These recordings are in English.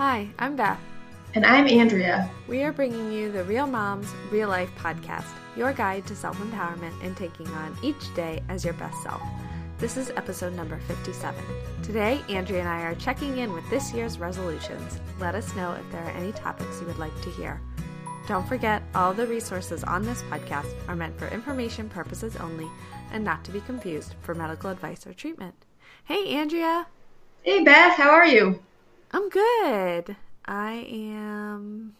Hi, I'm Beth. And I'm Andrea. We are bringing you the Real Moms, Real Life podcast, your guide to self empowerment and taking on each day as your best self. This is episode number 57. Today, Andrea and I are checking in with this year's resolutions. Let us know if there are any topics you would like to hear. Don't forget, all the resources on this podcast are meant for information purposes only and not to be confused for medical advice or treatment. Hey, Andrea. Hey, Beth. How are you? I'm good. I am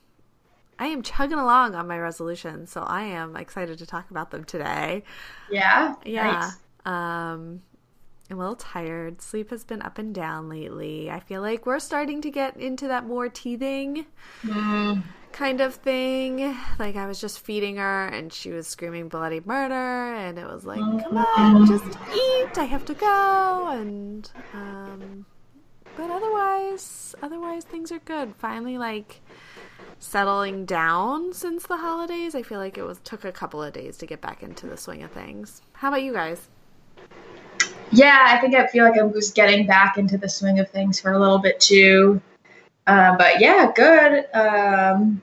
I am chugging along on my resolutions, so I am excited to talk about them today. Yeah. Yeah. Nice. Um I'm a little tired. Sleep has been up and down lately. I feel like we're starting to get into that more teething mm. kind of thing. Like I was just feeding her and she was screaming bloody murder and it was like, come on, just eat. I have to go. And um, but otherwise, otherwise things are good. Finally, like settling down since the holidays. I feel like it was took a couple of days to get back into the swing of things. How about you guys? Yeah, I think I feel like I'm just getting back into the swing of things for a little bit too. Uh, but yeah, good. Um,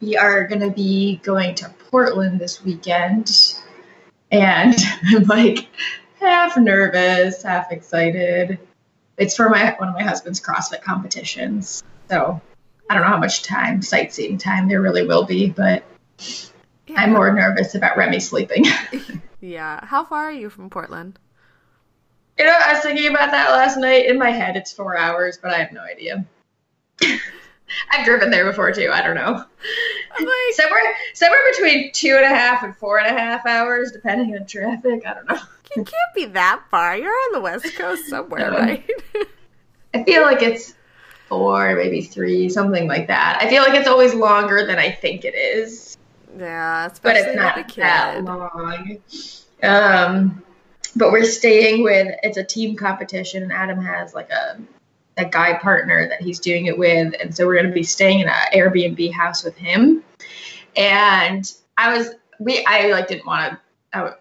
we are going to be going to Portland this weekend, and I'm like half nervous, half excited it's for my one of my husband's CrossFit competitions. So I don't know how much time, sightseeing time there really will be, but yeah. I'm more nervous about Remy sleeping. yeah. How far are you from Portland? You know, I was thinking about that last night. In my head, it's four hours, but I have no idea. I've driven there before too. I don't know. I'm like somewhere somewhere between two and a half and four and a half hours, depending on traffic. I don't know. It can't be that far. You're on the west coast somewhere, no. right? I feel like it's four, maybe three, something like that. I feel like it's always longer than I think it is. Yeah, but it's not that long. Um, but we're staying with it's a team competition, and Adam has like a a guy partner that he's doing it with, and so we're going to be staying in an Airbnb house with him. And I was we I like didn't want to.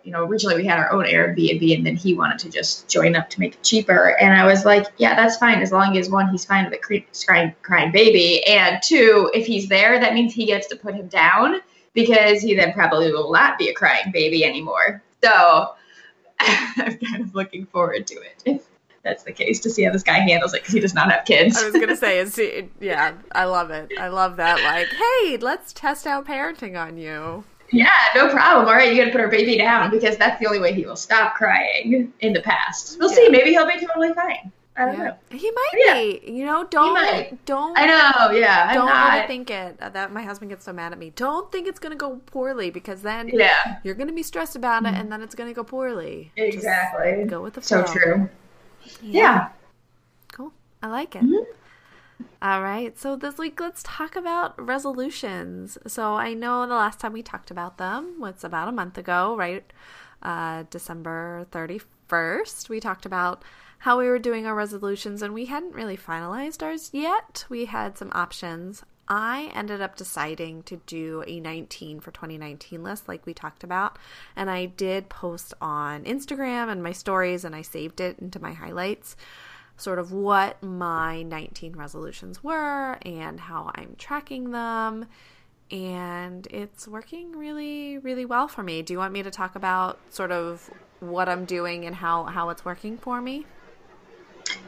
You know, originally we had our own Airbnb, and then he wanted to just join up to make it cheaper. And I was like, yeah, that's fine as long as one, he's fine with a crying, crying baby, and two, if he's there, that means he gets to put him down because he then probably will not be a crying baby anymore. So I'm kind of looking forward to it that's the case to see how this guy handles it because he does not have kids. I was gonna say, is he, yeah, I love it. I love that. Like, hey, let's test out parenting on you. Yeah, no problem. All right, you got to put our baby down because that's the only way he will stop crying. In the past, we'll yeah. see. Maybe he'll be totally fine. I don't yeah. know. He might yeah. be. You know, don't don't. I know. Yeah, don't overthink it. Uh, that my husband gets so mad at me. Don't think it's gonna go poorly because then yeah, you're gonna be stressed about it, mm-hmm. and then it's gonna go poorly. Exactly. Just go with the flow. So true. Yeah. yeah. Cool. I like it. Mm-hmm. All right. So this week, let's talk about resolutions. So I know the last time we talked about them was about a month ago, right? Uh, December 31st. We talked about how we were doing our resolutions and we hadn't really finalized ours yet. We had some options. I ended up deciding to do a 19 for 2019 list, like we talked about. And I did post on Instagram and my stories, and I saved it into my highlights sort of what my 19 resolutions were and how I'm tracking them. And it's working really, really well for me. Do you want me to talk about sort of what I'm doing and how, how it's working for me?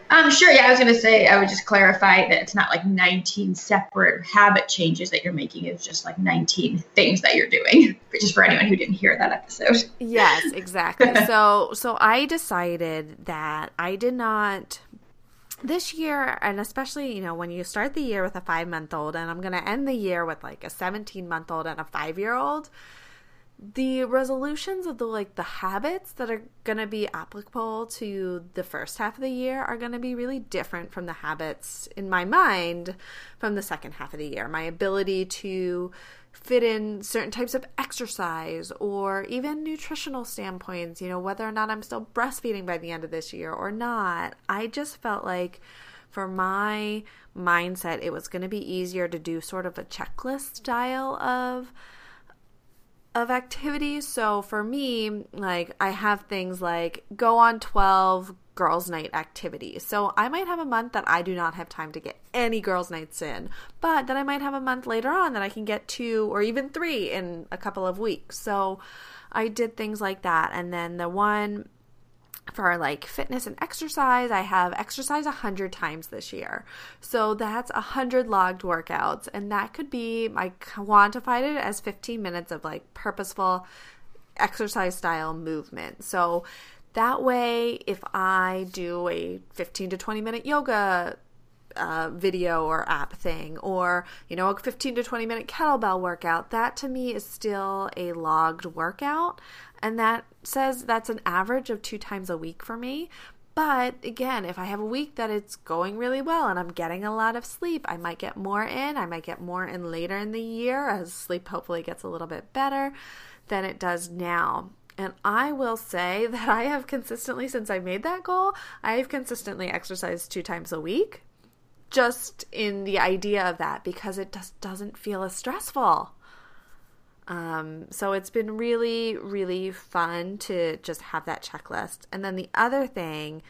Um, sure. Yeah, I was going to say, I would just clarify that it's not like 19 separate habit changes that you're making. It's just like 19 things that you're doing, just for anyone who didn't hear that episode. Yes, exactly. so, so I decided that I did not this year, and especially, you know, when you start the year with a five month old, and I'm going to end the year with like a 17 month old and a five year old the resolutions of the like the habits that are going to be applicable to the first half of the year are going to be really different from the habits in my mind from the second half of the year. My ability to fit in certain types of exercise or even nutritional standpoints you know whether or not I'm still breastfeeding by the end of this year or not. I just felt like for my mindset it was going to be easier to do sort of a checklist style of of activities. So for me, like I have things like go on 12 girls' night activities. So I might have a month that I do not have time to get any girls' nights in, but then I might have a month later on that I can get two or even three in a couple of weeks. So I did things like that. And then the one for like fitness and exercise, I have exercise 100 times this year. So that's 100 logged workouts. And that could be, I quantified it as 15 minutes of like purposeful exercise style movement. So that way, if I do a 15 to 20 minute yoga uh, video or app thing, or you know, a 15 to 20 minute kettlebell workout, that to me is still a logged workout. And that says that's an average of two times a week for me. But again, if I have a week that it's going really well and I'm getting a lot of sleep, I might get more in. I might get more in later in the year as sleep hopefully gets a little bit better than it does now. And I will say that I have consistently, since I made that goal, I have consistently exercised two times a week just in the idea of that because it just doesn't feel as stressful. Um, so it's been really, really fun to just have that checklist. And then the other thing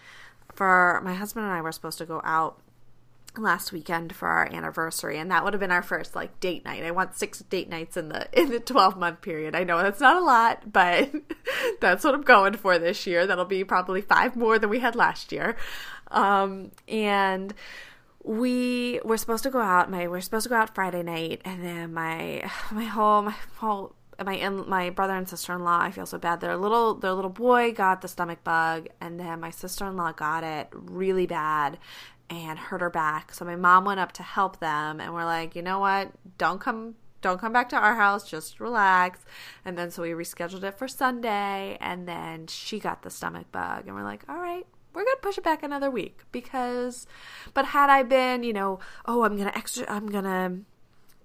for my husband and I were supposed to go out last weekend for our anniversary and that would have been our first like date night. I want six date nights in the in the 12 month period. I know that's not a lot, but that's what I'm going for this year. That'll be probably five more than we had last year. Um and we were supposed to go out my we're supposed to go out Friday night and then my my whole my whole my in, my brother and sister in law, I feel so bad. Their little their little boy got the stomach bug, and then my sister in law got it really bad, and hurt her back. So my mom went up to help them and we're like, you know what? Don't come don't come back to our house, just relax. And then so we rescheduled it for Sunday and then she got the stomach bug and we're like, all right, we're gonna push it back another week because but had I been, you know, oh I'm gonna extra I'm gonna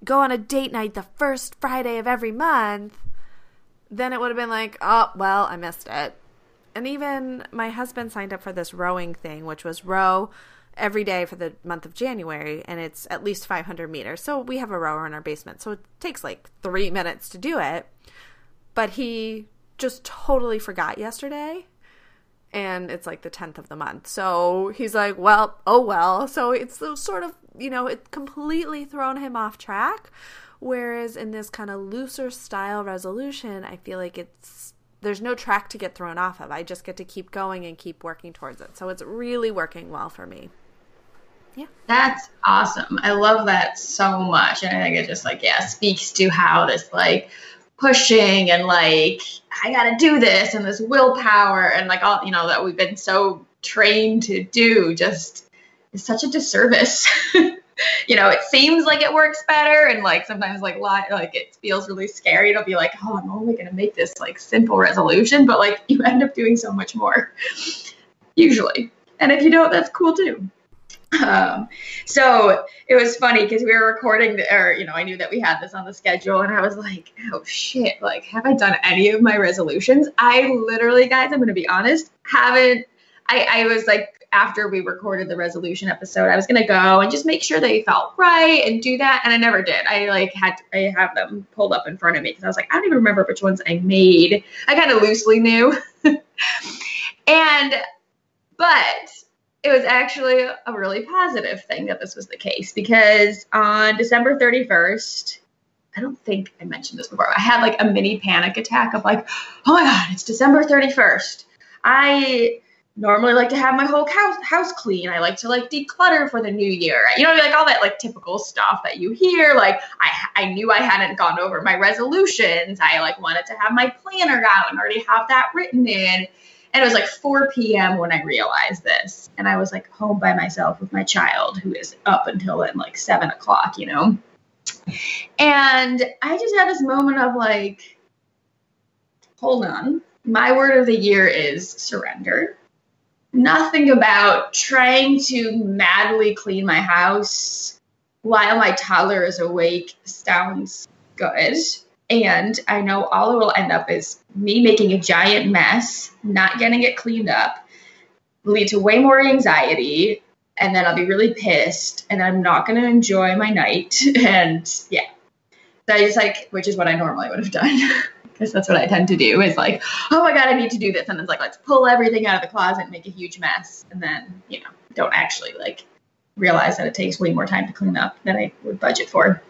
go on a date night the first Friday of every month, then it would have been like, oh well, I missed it. And even my husband signed up for this rowing thing, which was row every day for the month of January, and it's at least 500 meters. So we have a rower in our basement, so it takes like three minutes to do it. But he just totally forgot yesterday, and it's like the 10th of the month. So he's like, well, oh well. So it's sort of, you know, it completely thrown him off track. Whereas in this kind of looser style resolution, I feel like it's there's no track to get thrown off of. I just get to keep going and keep working towards it. So it's really working well for me. Yeah. That's awesome. I love that so much. And I think it just like, yeah, speaks to how this like pushing and like, I got to do this and this willpower and like all, you know, that we've been so trained to do just is such a disservice. you know, it seems like it works better and like sometimes like like it feels really scary to be like, oh, I'm only gonna make this like simple resolution, but like you end up doing so much more usually. And if you don't, that's cool too. Um, so it was funny because we were recording, the, or you know, I knew that we had this on the schedule, and I was like, "Oh shit! Like, have I done any of my resolutions?" I literally, guys, I'm gonna be honest, haven't. I, I was like, after we recorded the resolution episode, I was gonna go and just make sure they felt right and do that, and I never did. I like had I have them pulled up in front of me because I was like, I don't even remember which ones I made. I kind of loosely knew, and but it was actually a really positive thing that this was the case because on December 31st, I don't think I mentioned this before. I had like a mini panic attack of like, oh my God, it's December 31st. I normally like to have my whole house, house clean. I like to like declutter for the new year. You know, like all that like typical stuff that you hear. Like I, I knew I hadn't gone over my resolutions. I like wanted to have my planner out and already have that written in. And it was like 4 p.m. when I realized this. And I was like home by myself with my child who is up until then like seven o'clock, you know? And I just had this moment of like, hold on. My word of the year is surrender. Nothing about trying to madly clean my house while my toddler is awake sounds good. And I know all it will end up is me making a giant mess, not getting it cleaned up, lead to way more anxiety, and then I'll be really pissed, and I'm not going to enjoy my night. And yeah, that is like, which is what I normally would have done. because that's what I tend to do is like, oh my God, I need to do this. And it's like, let's pull everything out of the closet and make a huge mess. And then, you know, don't actually like realize that it takes way more time to clean up than I would budget for.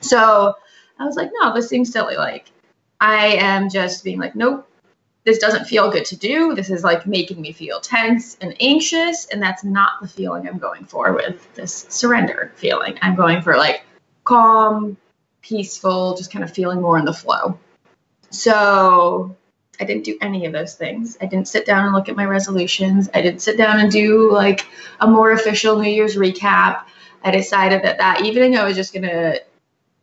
So I was like, no, this seems silly. Like, I am just being like, nope, this doesn't feel good to do. This is like making me feel tense and anxious. And that's not the feeling I'm going for with this surrender feeling. I'm going for like calm, peaceful, just kind of feeling more in the flow. So I didn't do any of those things. I didn't sit down and look at my resolutions. I didn't sit down and do like a more official New Year's recap. I decided that that evening I was just going to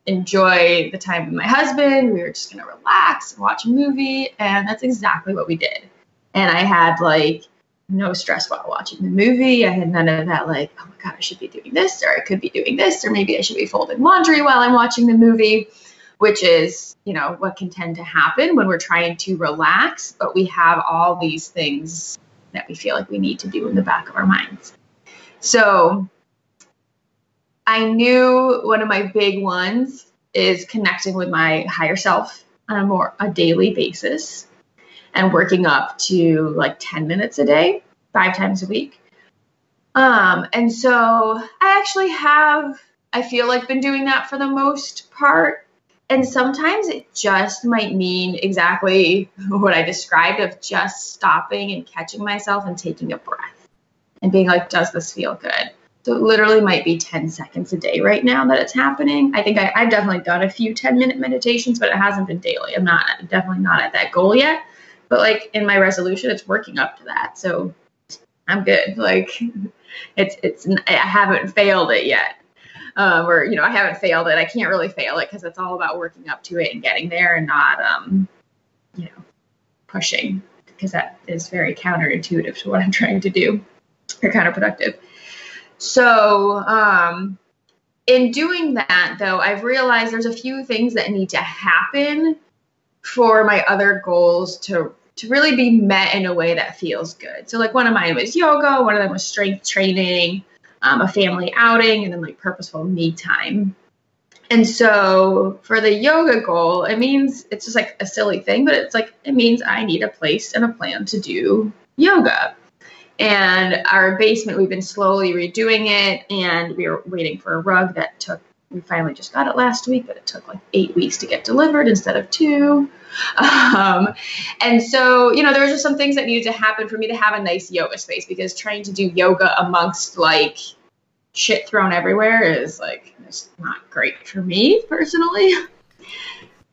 enjoy the time with my husband. We were just going to relax and watch a movie. And that's exactly what we did. And I had like no stress while watching the movie. I had none of that, like, oh my God, I should be doing this, or I could be doing this, or maybe I should be folding laundry while I'm watching the movie, which is, you know, what can tend to happen when we're trying to relax, but we have all these things that we feel like we need to do in the back of our minds. So I knew one of my big ones is connecting with my higher self on a more a daily basis and working up to like 10 minutes a day, five times a week. Um, and so I actually have, I feel like, been doing that for the most part. And sometimes it just might mean exactly what I described of just stopping and catching myself and taking a breath and being like, does this feel good? So it literally might be 10 seconds a day right now that it's happening. I think I, have definitely done a few 10 minute meditations, but it hasn't been daily. I'm not definitely not at that goal yet. But like in my resolution, it's working up to that. So I'm good. Like it's it's I haven't failed it yet. Um, or you know I haven't failed it. I can't really fail it because it's all about working up to it and getting there and not um, you know pushing because that is very counterintuitive to what I'm trying to do or counterproductive. So um, in doing that though, I've realized there's a few things that need to happen for my other goals to to really be met in a way that feels good. So like one of mine was yoga, one of them was strength training, um, a family outing, and then like purposeful me time. And so for the yoga goal, it means it's just like a silly thing, but it's like it means I need a place and a plan to do yoga. And our basement, we've been slowly redoing it, and we were waiting for a rug that took we finally just got it last week, but it took like eight weeks to get delivered instead of two. Um, and so, you know, there just some things that needed to happen for me to have a nice yoga space because trying to do yoga amongst like shit thrown everywhere is like it's not great for me personally.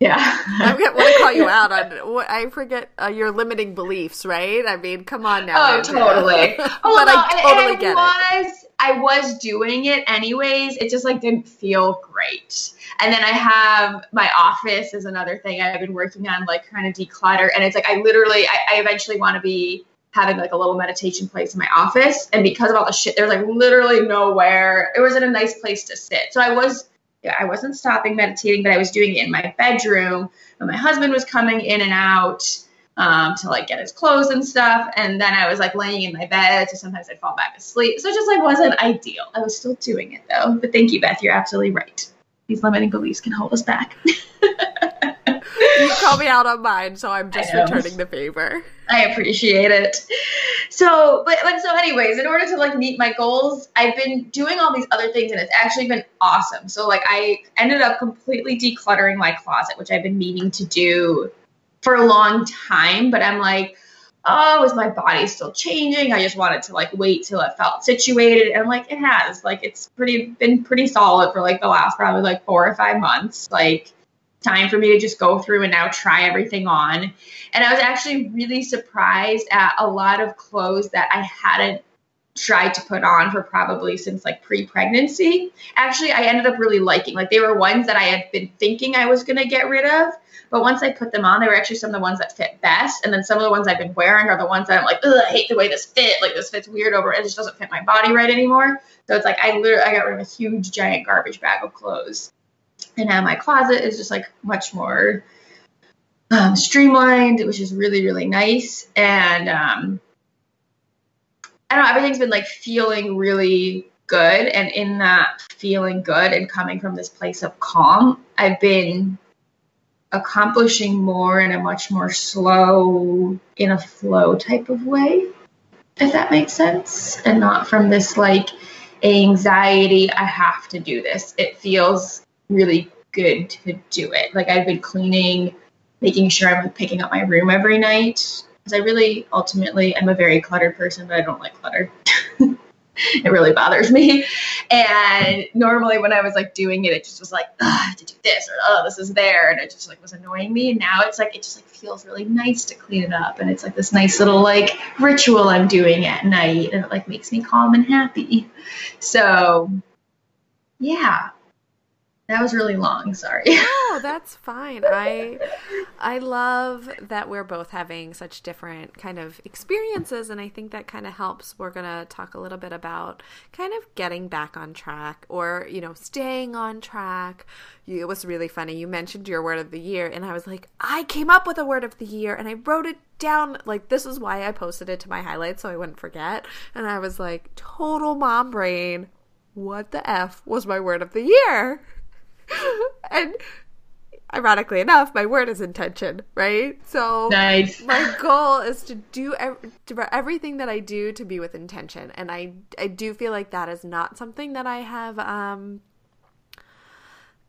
Yeah. I want to call you out on I forget uh, your limiting beliefs, right? I mean, come on now. Oh, totally. oh, but no, I totally and, and get was, it. I was doing it anyways. It just like didn't feel great. And then I have my office is another thing I've been working on, like trying to declutter. And it's like I literally, I, I eventually want to be having like a little meditation place in my office. And because of all the shit, there's like literally nowhere. It wasn't a nice place to sit. So I was, I wasn't stopping meditating, but I was doing it in my bedroom. And my husband was coming in and out um, to like get his clothes and stuff. And then I was like laying in my bed, so sometimes I'd fall back asleep. So it just like wasn't ideal. I was still doing it though. But thank you, Beth. You're absolutely right. These limiting beliefs can hold us back. you call me out on mine, so I'm just returning the favor. I appreciate it. So, but, but so, anyways, in order to like meet my goals, I've been doing all these other things, and it's actually been awesome. So, like, I ended up completely decluttering my closet, which I've been meaning to do for a long time, but I'm like, oh, is my body still changing? I just wanted to like wait till it felt situated. And like it has. Like it's pretty been pretty solid for like the last probably like four or five months. Like time for me to just go through and now try everything on. And I was actually really surprised at a lot of clothes that I hadn't tried to put on for probably since like pre-pregnancy. Actually, I ended up really liking. Like they were ones that I had been thinking I was going to get rid of, but once I put them on, they were actually some of the ones that fit best. And then some of the ones I've been wearing are the ones that I'm like, I hate the way this fit. Like this fits weird over. It just doesn't fit my body right anymore. So it's like I literally I got rid of a huge giant garbage bag of clothes, and now my closet is just like much more um, streamlined, which is really really nice. And um, I don't know, everything's been like feeling really good. And in that feeling good and coming from this place of calm, I've been accomplishing more in a much more slow, in a flow type of way, if that makes sense, and not from this like anxiety, I have to do this. It feels really good to do it. Like I've been cleaning, making sure I'm picking up my room every night. Because I really ultimately I'm a very cluttered person, but I don't like clutter. it really bothers me. And normally when I was like doing it, it just was like, I have to do this or oh, this is there. And it just like was annoying me. And now it's like, it just like feels really nice to clean it up. And it's like this nice little like ritual I'm doing at night. And it like makes me calm and happy. So yeah, that was really long. Sorry. No, that's fine. I I love that we're both having such different kind of experiences and I think that kind of helps. We're going to talk a little bit about kind of getting back on track or, you know, staying on track. You, it was really funny. You mentioned your word of the year and I was like, I came up with a word of the year and I wrote it down like this is why I posted it to my highlights so I wouldn't forget. And I was like, total mom brain. What the F was my word of the year? and ironically enough, my word is intention, right? So nice. my goal is to do everything that I do to be with intention, and I I do feel like that is not something that I have um,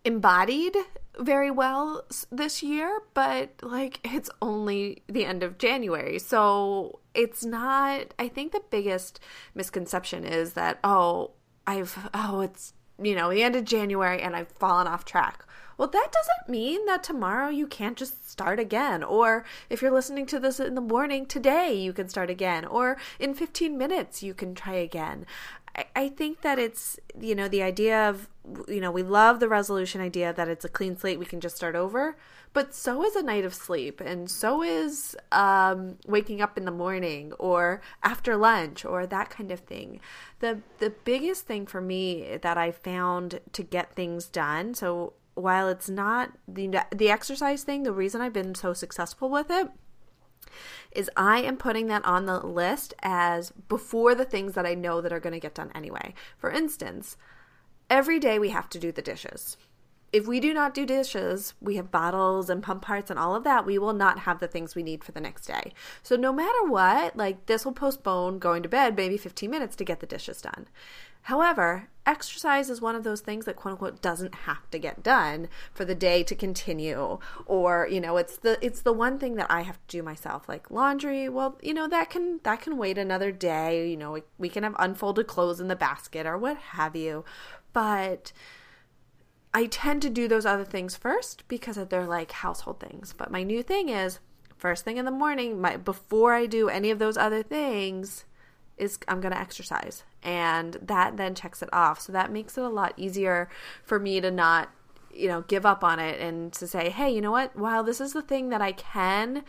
embodied very well this year. But like, it's only the end of January, so it's not. I think the biggest misconception is that oh. I've oh it's you know, the end of January and I've fallen off track. Well, that doesn't mean that tomorrow you can't just start again. Or if you're listening to this in the morning, today you can start again. Or in 15 minutes you can try again. I, think that it's, you know, the idea of, you know, we love the resolution idea that it's a clean slate, we can just start over but so is a night of sleep and so is um, waking up in the morning or after lunch or that kind of thing the the biggest thing for me that i found to get things done so while it's not the the exercise thing the reason i've been so successful with it is I am putting that on the list as before the things that I know that are going to get done anyway. For instance, every day we have to do the dishes if we do not do dishes, we have bottles and pump parts and all of that, we will not have the things we need for the next day. So no matter what, like this will postpone going to bed maybe 15 minutes to get the dishes done. However, exercise is one of those things that quote unquote doesn't have to get done for the day to continue. Or you know it's the it's the one thing that I have to do myself like laundry. Well you know that can that can wait another day. You know we, we can have unfolded clothes in the basket or what have you. But I tend to do those other things first because they're like household things. But my new thing is first thing in the morning, my before I do any of those other things is I'm going to exercise. And that then checks it off. So that makes it a lot easier for me to not, you know, give up on it and to say, "Hey, you know what? While this is the thing that I can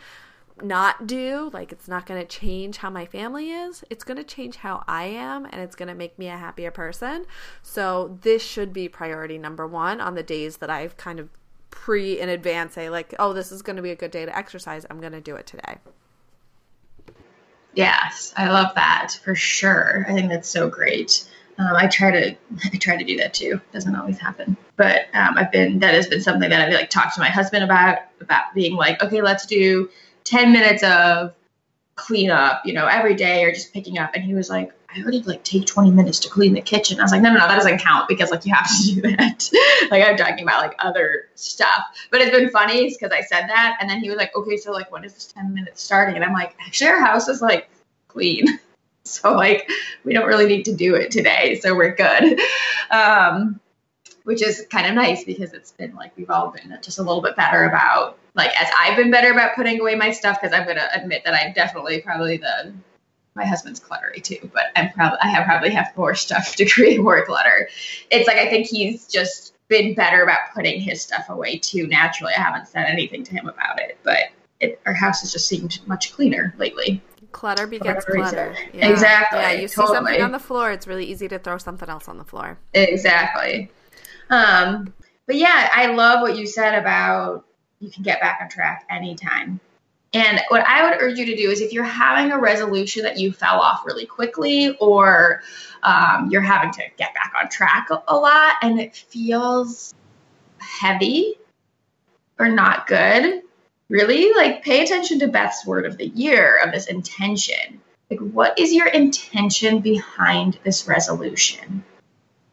not do, like it's not going to change how my family is. It's going to change how I am and it's going to make me a happier person. So this should be priority number 1 on the days that I've kind of pre in advance say like, "Oh, this is going to be a good day to exercise. I'm going to do it today." Yes, I love that for sure. I think that's so great. Um, I try to I try to do that too. Doesn't always happen, but um, I've been that has been something that I've like talked to my husband about about being like, okay, let's do 10 minutes of cleanup, you know, every day or just picking up. And he was like, I already like take 20 minutes to clean the kitchen. I was like, no, no, no, that doesn't count because like you have to do that. like I'm talking about like other stuff. But it's been funny because I said that. And then he was like, okay, so like when is this 10 minutes starting? And I'm like, actually our house is like clean. So like we don't really need to do it today. So we're good. Um, which is kind of nice because it's been like we've all been just a little bit better about like as I've been better about putting away my stuff because I'm gonna admit that I'm definitely probably the my husband's cluttery too, but I'm probably I have probably have more stuff to create more clutter. It's like I think he's just been better about putting his stuff away too naturally. I haven't said anything to him about it, but it, our house has just seemed much cleaner lately. Clutter begets clutter. Yeah. Exactly. Yeah, you see something on the floor, it's really easy to throw something else on the floor. Exactly. Um, but yeah, I love what you said about you can get back on track anytime. And what I would urge you to do is if you're having a resolution that you fell off really quickly or um, you're having to get back on track a, lot and it feels heavy, or not good, really, like pay attention to Beth's word of the year of this intention. Like, what is your intention behind this resolution?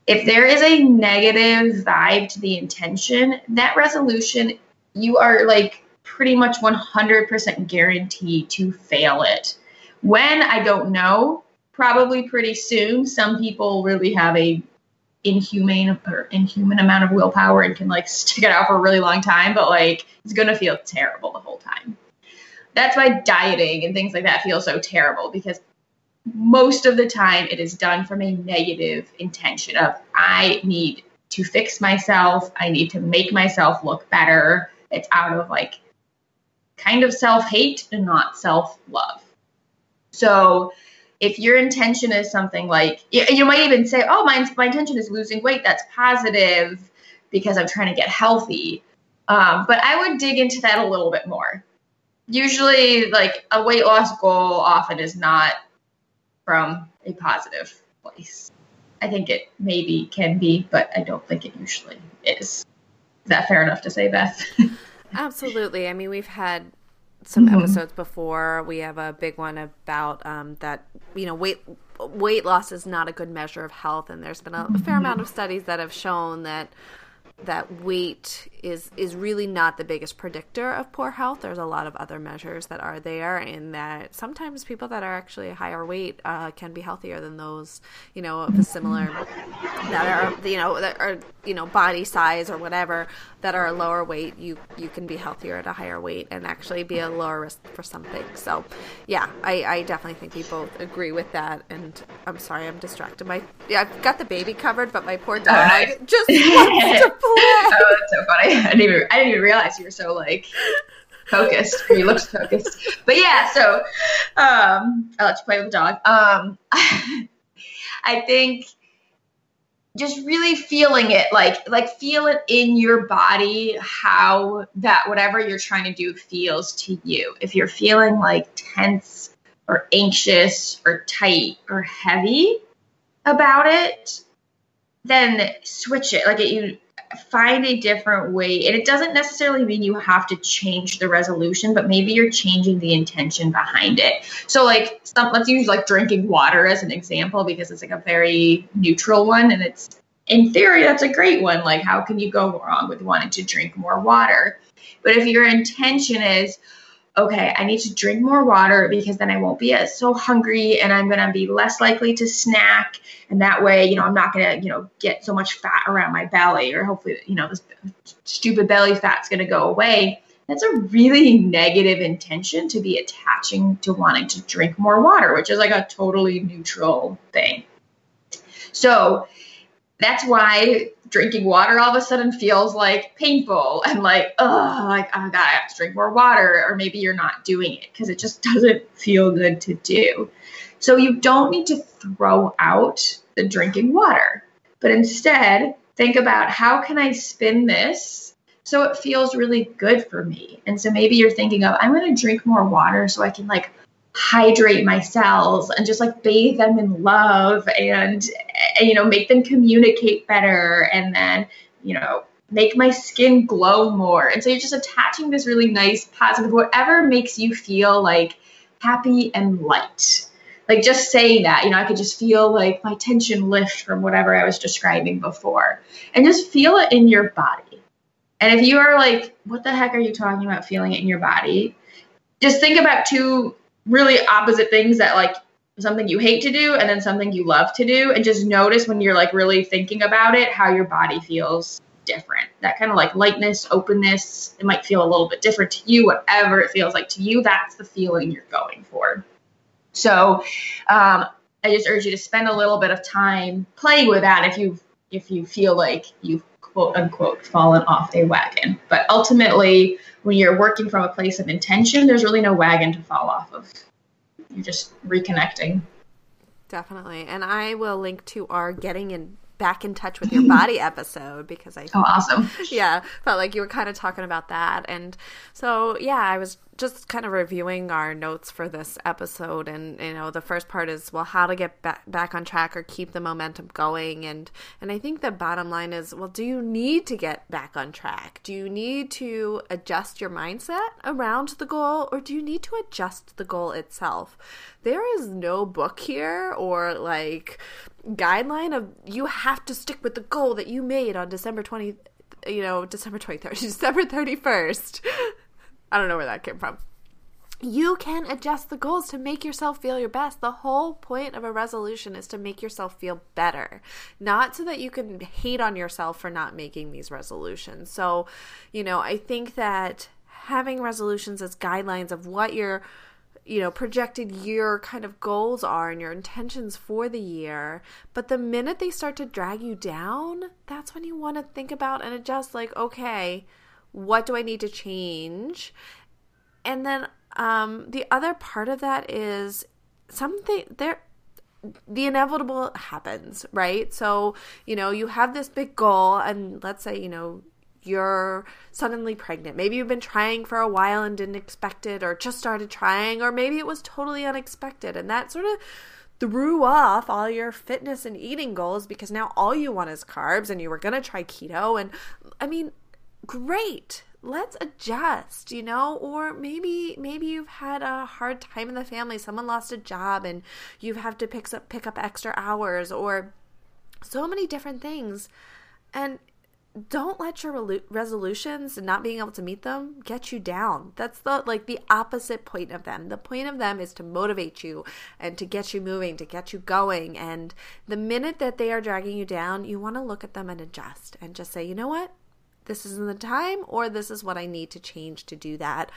If there is a negative vibe to the intention, that resolution, you are like pretty much 100% guaranteed to fail it. When I don't know, probably pretty soon. Some people really have a inhumane or inhuman amount of willpower and can like stick it out for a really long time, but like it's gonna feel terrible the whole time. That's why dieting and things like that feel so terrible because most of the time it is done from a negative intention of I need to fix myself, I need to make myself look better. It's out of like kind of self-hate and not self-love. So if your intention is something like you might even say oh my, my intention is losing weight. That's positive because i'm trying to get healthy. Um, but i would dig into that a little bit more. Usually like a weight loss goal often is not from a positive place. I think it maybe can be but i don't think it usually is. Is that fair enough to say beth absolutely i mean we've had some mm-hmm. episodes before. We have a big one about um, that you know weight weight loss is not a good measure of health, and there's been a, a fair amount of studies that have shown that that weight is is really not the biggest predictor of poor health. There's a lot of other measures that are there, and that sometimes people that are actually higher weight uh, can be healthier than those, you know, of a similar that are you know that are you know body size or whatever that are a lower weight. You you can be healthier at a higher weight and actually be a lower risk for something. So, yeah, I, I definitely think we both agree with that. And I'm sorry, I'm distracted. My yeah, I've got the baby covered, but my poor dog just wants to. Oh, that's so funny. I didn't even I didn't even realize you were so like focused. Or you looked focused. But yeah, so um, I'll let you play with the dog. Um, I think just really feeling it like like feel it in your body how that whatever you're trying to do feels to you if you're feeling like tense or anxious or tight or heavy about it then switch it like it, you find a different way. And it doesn't necessarily mean you have to change the resolution, but maybe you're changing the intention behind it. So, like, some, let's use like drinking water as an example because it's like a very neutral one. And it's, in theory, that's a great one. Like, how can you go wrong with wanting to drink more water? But if your intention is, okay, I need to drink more water because then I won't be so hungry and I'm going to be less likely to snack. And that way, you know, I'm not going to, you know, get so much fat around my belly or hopefully, you know, this stupid belly fat's going to go away. That's a really negative intention to be attaching to wanting to drink more water, which is like a totally neutral thing. So that's why drinking water all of a sudden feels like painful and like, oh, like, oh God, I have to drink more water. Or maybe you're not doing it because it just doesn't feel good to do. So you don't need to throw out the drinking water, but instead think about how can I spin this so it feels really good for me. And so maybe you're thinking of, I'm going to drink more water so I can like hydrate my cells and just like bathe them in love and, and you know make them communicate better and then you know make my skin glow more. And so you're just attaching this really nice positive whatever makes you feel like happy and light. Like just saying that you know i could just feel like my tension lift from whatever i was describing before. And just feel it in your body. And if you are like what the heck are you talking about feeling it in your body? Just think about two really opposite things that like something you hate to do and then something you love to do. And just notice when you're like really thinking about it how your body feels different. That kind of like lightness openness it might feel a little bit different to you whatever it feels like to you that's the feeling you're going for. So um, i just urge you to spend a little bit of time playing with that if you if you feel like you've quote unquote fallen off a wagon. But ultimately when you're working from a place of intention, there's really no wagon to fall off of. You're just reconnecting. Definitely. And I will link to our Getting in back in touch with your body episode because I oh awesome. Yeah felt like you were kind of talking about that. And so yeah I was just kind of reviewing our notes for this episode and you know the first part is well how to get back, back on track or keep the momentum going. And and I think the bottom line is well do you need to get back on track? Do you need to adjust your mindset around the goal or do you need to adjust the goal itself? There is no book here or like guideline of you have to stick with the goal that you made on December 20 you know December 23rd December 31st I don't know where that came from. You can adjust the goals to make yourself feel your best. The whole point of a resolution is to make yourself feel better, not so that you can hate on yourself for not making these resolutions. So, you know, I think that having resolutions as guidelines of what your you know projected year kind of goals are and your intentions for the year but the minute they start to drag you down that's when you want to think about and adjust like okay what do I need to change? And then um, the other part of that is something there the inevitable happens, right? So, you know, you have this big goal, and let's say, you know, you're suddenly pregnant. Maybe you've been trying for a while and didn't expect it, or just started trying, or maybe it was totally unexpected, and that sort of threw off all your fitness and eating goals because now all you want is carbs and you were going to try keto. And I mean, great. Let's adjust you know? Or maybe maybe you've had a hard time in the family. Someone lost a job and you have to pick up pick up extra hours or so many different things. And don't let your resolutions and not being able to meet them get you down. That's the like the opposite point of them. The point of them is to motivate you and to get you moving to get you going. And the minute that they are dragging you down you want to look at them and adjust and just say you know what? This isn't the time or this is what I need to change to do that.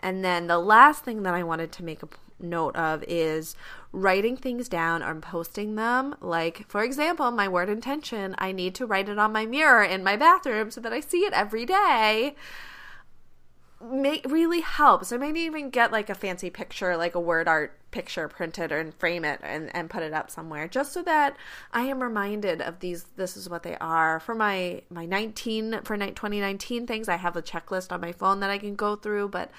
And then the last thing that I wanted to make a note of is writing things down or posting them. Like, for example, my word intention, I need to write it on my mirror in my bathroom so that I see it every day make really helps. I might even get like a fancy picture, like a word art picture printed and frame it and, and put it up somewhere just so that I am reminded of these this is what they are. For my my 19 for night 2019 things, I have a checklist on my phone that I can go through, but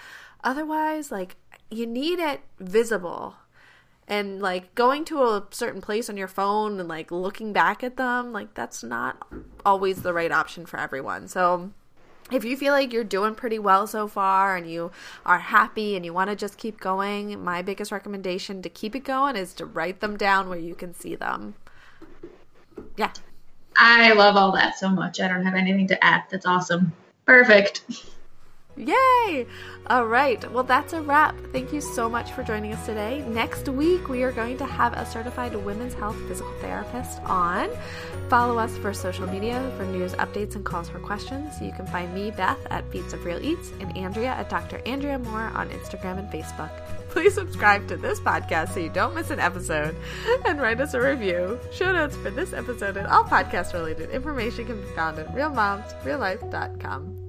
otherwise like you need it visible. And like going to a certain place on your phone and like looking back at them, like that's not always the right option for everyone. So if you feel like you're doing pretty well so far and you are happy and you want to just keep going, my biggest recommendation to keep it going is to write them down where you can see them. Yeah. I love all that so much. I don't have anything to add. That's awesome. Perfect. Yay! All right. Well, that's a wrap. Thank you so much for joining us today. Next week, we are going to have a certified women's health physical therapist on. Follow us for social media for news updates and calls for questions. You can find me, Beth, at Beats of Real Eats, and Andrea at Dr. Andrea Moore on Instagram and Facebook. Please subscribe to this podcast so you don't miss an episode and write us a review. Show notes for this episode and all podcast related information can be found at realmomsreallife.com.